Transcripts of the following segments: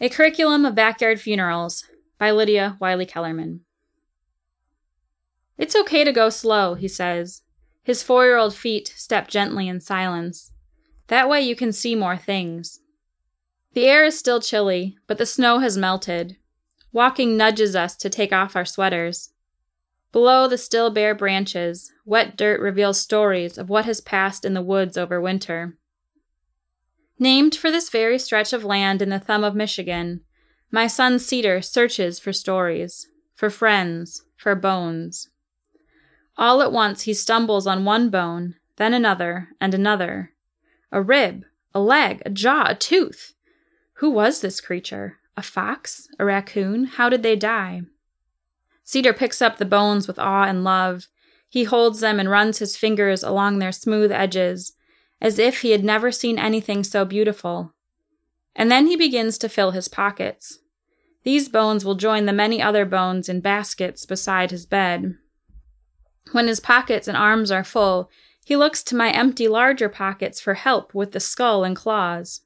A Curriculum of Backyard Funerals by Lydia Wylie-Kellermann. It's okay to go slow, he says. His four year old feet step gently in silence. That way you can see more things. The air is still chilly, but the snow has melted. Walking nudges us to take off our sweaters. Below the still bare branches, wet dirt reveals stories of what has passed in the woods over winter. Named for this very stretch of land in the thumb of Michigan, my son Cedar searches for stories, for friends, for bones. All at once he stumbles on one bone, then another, and another. A rib, a leg, a jaw, a tooth. Who was this creature? A fox? A raccoon? How did they die? Cedar picks up the bones with awe and love. He holds them and runs his fingers along their smooth edges, as if he had never seen anything so beautiful. And then he begins to fill his pockets. These bones will join the many other bones in baskets beside his bed. When his pockets and arms are full, he looks to my empty larger pockets for help with the skull and claws.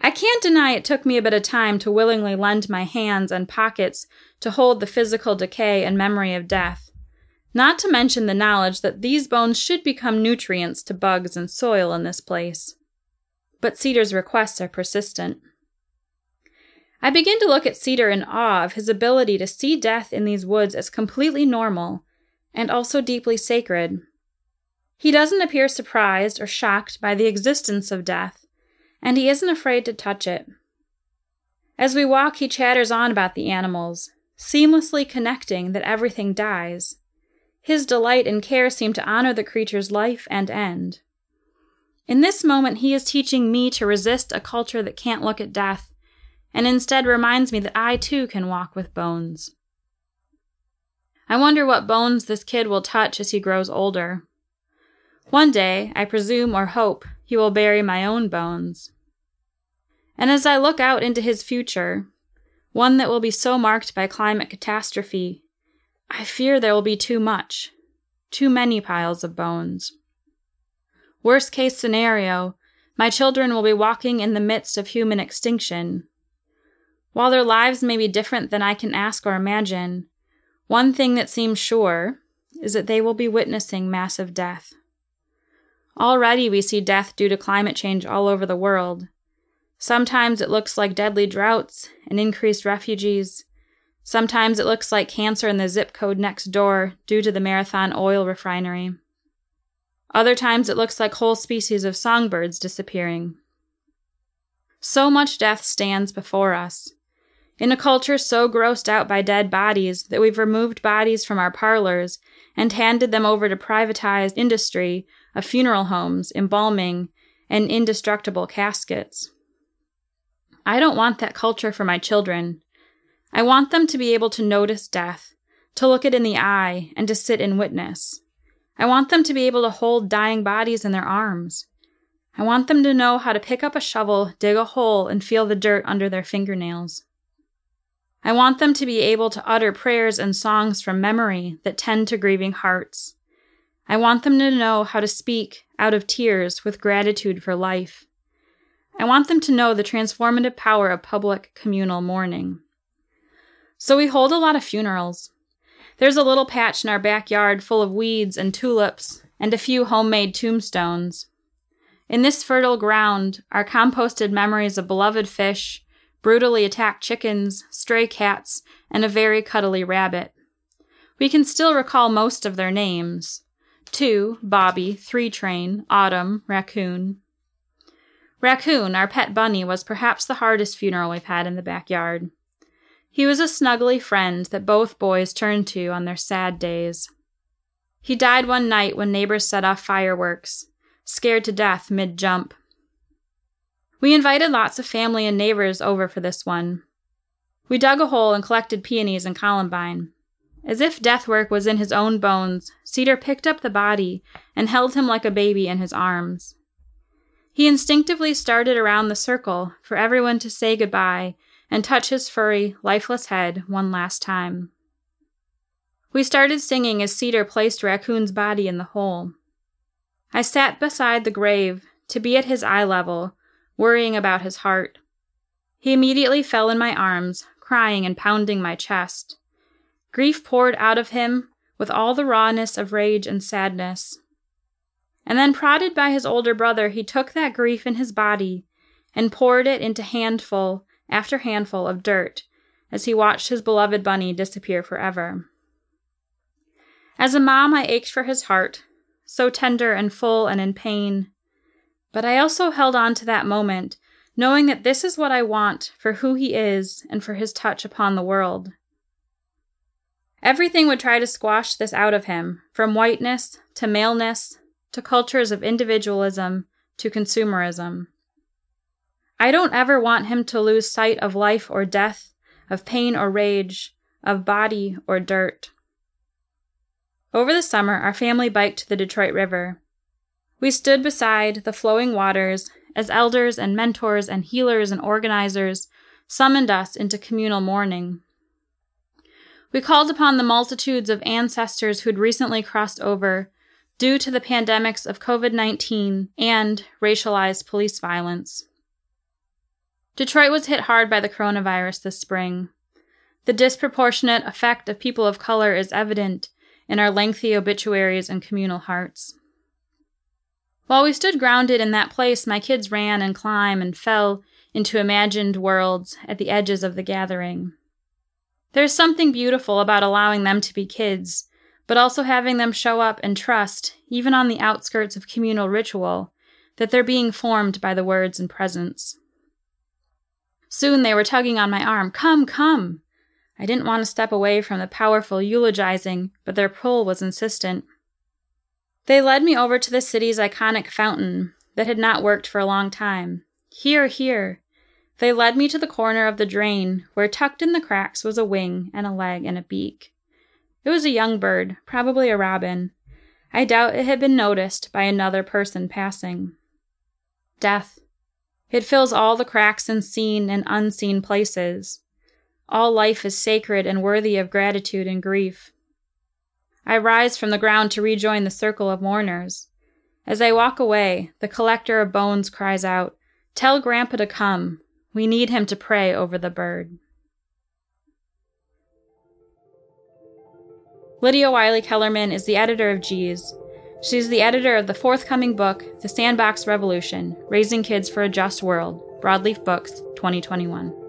I can't deny it took me a bit of time to willingly lend my hands and pockets to hold the physical decay and memory of death. Not to mention the knowledge that these bones should become nutrients to bugs and soil in this place. But Cedar's requests are persistent. I begin to look at Cedar in awe of his ability to see death in these woods as completely normal and also deeply sacred. He doesn't appear surprised or shocked by the existence of death, and he isn't afraid to touch it. As we walk, he chatters on about the animals, seamlessly connecting that everything dies. His delight and care seem to honor the creature's life and end. In this moment, he is teaching me to resist a culture that can't look at death, and instead reminds me that I too can walk with bones. I wonder what bones this kid will touch as he grows older. One day, I presume or hope, he will bury my own bones. And as I look out into his future, one that will be so marked by climate catastrophe I fear there will be too much, too many piles of bones. Worst case scenario, my children will be walking in the midst of human extinction. While their lives may be different than I can ask or imagine, one thing that seems sure is that they will be witnessing massive death. Already we see death due to climate change all over the world. Sometimes it looks like deadly droughts and increased refugees. Sometimes it looks like cancer in the zip code next door due to the Marathon oil refinery. Other times it looks like whole species of songbirds disappearing. So much death stands before us. In a culture so grossed out by dead bodies that we've removed bodies from our parlors and handed them over to privatized industry of funeral homes, embalming, and indestructible caskets. I don't want that culture for my children. I want them to be able to notice death, to look it in the eye, and to sit in witness. I want them to be able to hold dying bodies in their arms. I want them to know how to pick up a shovel, dig a hole, and feel the dirt under their fingernails. I want them to be able to utter prayers and songs from memory that tend to grieving hearts. I want them to know how to speak out of tears with gratitude for life. I want them to know the transformative power of public communal mourning. So we hold a lot of funerals. There's a little patch in our backyard full of weeds and tulips and a few homemade tombstones. In this fertile ground are composted memories of beloved fish, brutally attacked chickens, stray cats, and a very cuddly rabbit. We can still recall most of their names two, Bobby, Three Train, Autumn, Raccoon. Raccoon, our pet bunny, was perhaps the hardest funeral we've had in the backyard. He was a snuggly friend that both boys turned to on their sad days. He died one night when neighbors set off fireworks, scared to death mid jump. We invited lots of family and neighbors over for this one. We dug a hole and collected peonies and columbine. As if death work was in his own bones, Cedar picked up the body and held him like a baby in his arms. He instinctively started around the circle for everyone to say goodbye and touch his furry, lifeless head one last time. We started singing as Cedar placed Raccoon's body in the hole. I sat beside the grave to be at his eye level, worrying about his heart. He immediately fell in my arms, crying and pounding my chest. Grief poured out of him with all the rawness of rage and sadness. And then, prodded by his older brother, he took that grief in his body and poured it into handful after handful of dirt as he watched his beloved bunny disappear forever. As a mom, I ached for his heart, so tender and full and in pain. But I also held on to that moment, knowing that this is what I want for who he is and for his touch upon the world. Everything would try to squash this out of him, from whiteness to maleness to cultures of individualism to consumerism. I don't ever want him to lose sight of life or death, of pain or rage, of body or dirt. Over the summer, our family biked to the Detroit River. We stood beside the flowing waters as elders and mentors and healers and organizers summoned us into communal mourning. We called upon the multitudes of ancestors who'd recently crossed over due to the pandemics of COVID 19 and racialized police violence. Detroit was hit hard by the coronavirus this spring. The disproportionate effect of people of color is evident in our lengthy obituaries and communal hearts. While we stood grounded in that place, my kids ran and climbed and fell into imagined worlds at the edges of the gathering. There's something beautiful about allowing them to be kids, but also having them show up and trust, even on the outskirts of communal ritual, that they're being formed by the words and presence. Soon they were tugging on my arm. Come, come! I didn't want to step away from the powerful eulogizing, but their pull was insistent. They led me over to the city's iconic fountain that had not worked for a long time. Here, here. They led me to the corner of the drain, where tucked in the cracks was a wing and a leg and a beak. It was a young bird, probably a robin. I doubt it had been noticed by another person passing. Death. It fills all the cracks in seen and unseen places. All life is sacred and worthy of gratitude and grief. I rise from the ground to rejoin the circle of mourners. As I walk away, the collector of bones cries out, Tell Grandpa to come. We need him to pray over the bird. Lydia Wylie-Kellermann is the editor of Geez. She's the editor of the forthcoming book, The Sandbox Revolution Raising Kids for a Just World, Broadleaf Books, 2021.